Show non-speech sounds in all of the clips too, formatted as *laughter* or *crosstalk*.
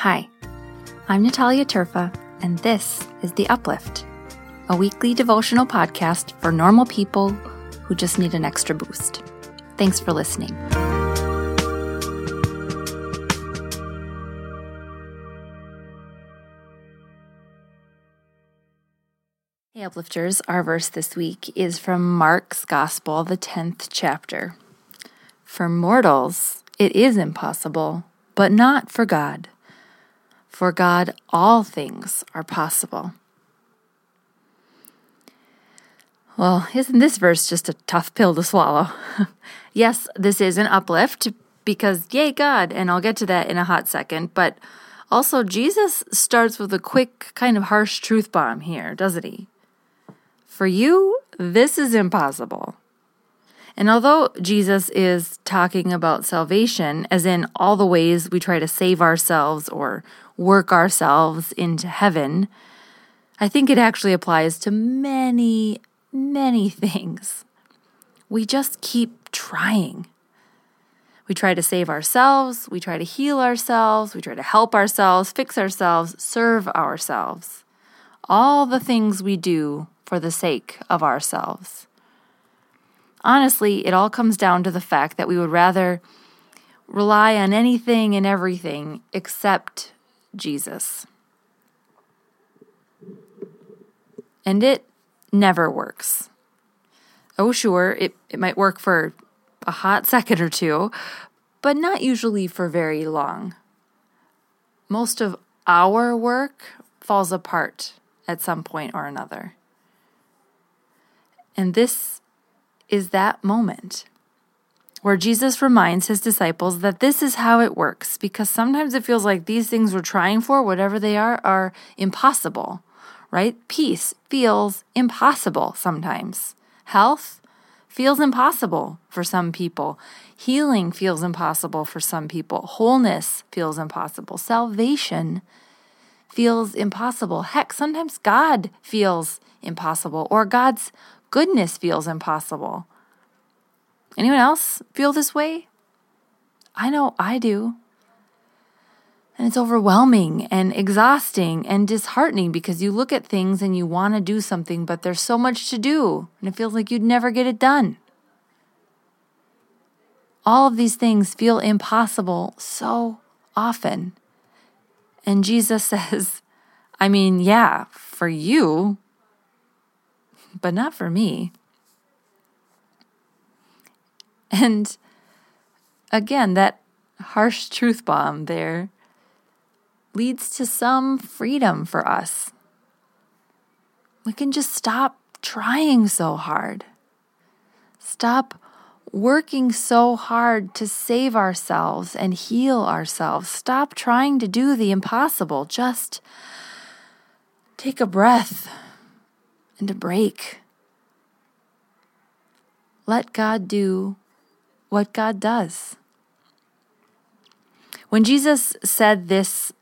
Hi, I'm Natalia Terfa, and this is The Uplift, a weekly devotional podcast for normal people who just need an extra boost. Thanks for listening. Hey, Uplifters, our verse this week is from Mark's Gospel, the 10th chapter. For mortals, it is impossible, but not for God. For God, all things are possible. Well, isn't this verse just a tough pill to swallow? *laughs* yes, this is an uplift because, yay, God, and I'll get to that in a hot second, but also Jesus starts with a quick, kind of harsh truth bomb here, doesn't he? For you, this is impossible. And although Jesus is talking about salvation, as in all the ways we try to save ourselves or work ourselves into heaven, I think it actually applies to many, many *laughs* things. We just keep trying. We try to save ourselves, we try to heal ourselves, we try to help ourselves, fix ourselves, serve ourselves. All the things we do for the sake of ourselves. Honestly, it all comes down to the fact that we would rather rely on anything and everything except Jesus. And it never works. Oh, sure, it, it might work for a hot *laughs* second or two, but not usually for very long. Most of our work falls apart at some point or another. And this is that moment where Jesus reminds his disciples that this is how it works because sometimes it feels like these things we're trying for, whatever they are, are impossible, right? Peace feels impossible sometimes. Health feels impossible for some people. Healing feels impossible for some people. Wholeness feels impossible. Salvation feels impossible. Heck, sometimes God feels impossible or God's goodness feels impossible. Anyone else feel this way? I know I do. And it's overwhelming and exhausting and disheartening because you look at things and you want to do something, but there's so much to do and it feels like you'd never get it done. All of these things feel impossible so often. And Jesus *laughs* says, I mean, yeah, for you, but not for me. And again, that harsh truth bomb there leads to some freedom for us. We can just stop trying so hard. Stop working so hard to save ourselves and heal ourselves. Stop trying to do the impossible. Just take a breath and a break. Let God do what God does. When Jesus said this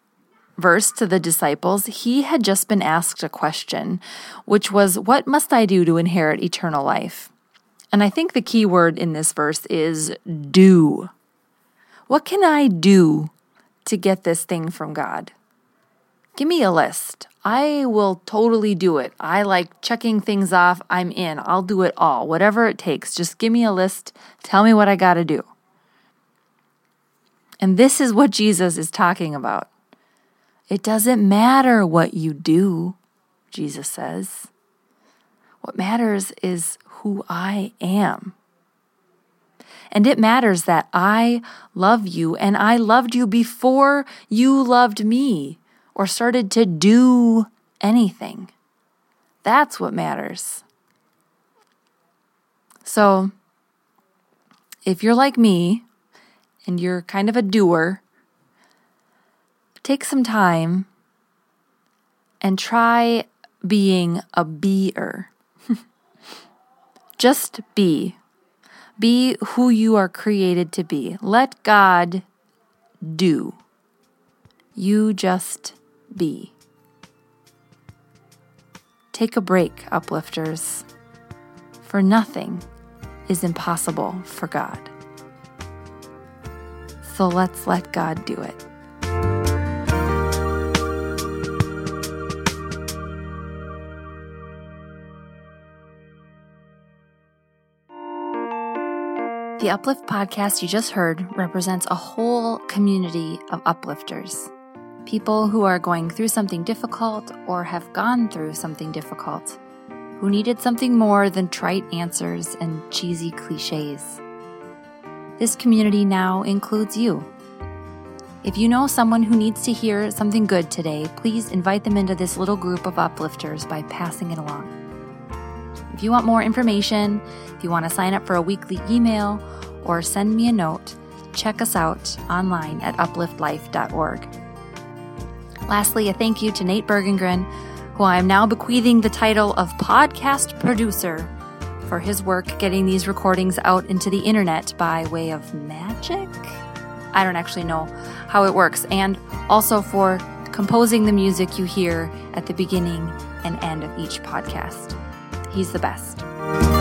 verse to the disciples, he had just been asked a question, which was, What must I do to inherit eternal life? And I think the key word in this verse is do. What can I do to get this thing from God? Give me a list. I will totally do it. I like checking things off. I'm in. I'll do it all, whatever it takes. Just give me a list. Tell me what I got to do. And this is what Jesus is talking about. It doesn't matter what you do, Jesus says. What matters is who I am. And it matters that I love you and I loved you before you loved me or started to do anything. That's what matters. So, if you're like me and you're kind of a doer, take some time and try being a beer. *laughs* Just be. Be who you are created to be. Let God do. You just be. Take a break, uplifters, for nothing is impossible for God. So let's let God do it. The Uplift podcast you just heard represents a whole community of uplifters. People who are going through something difficult or have gone through something difficult, who needed something more than trite answers and cheesy cliches. This community now includes you. If you know someone who needs to hear something good today, please invite them into this little group of uplifters by passing it along. If you want more information, if you want to sign up for a weekly email, or send me a note, check us out online at upliftlife.org. Lastly, a thank you to Nate Bergengren, who I am now bequeathing the title of podcast producer for his work getting these recordings out into the internet by way of magic. I don't actually know how it works, and also for composing the music you hear at the beginning and end of each podcast. He's the best.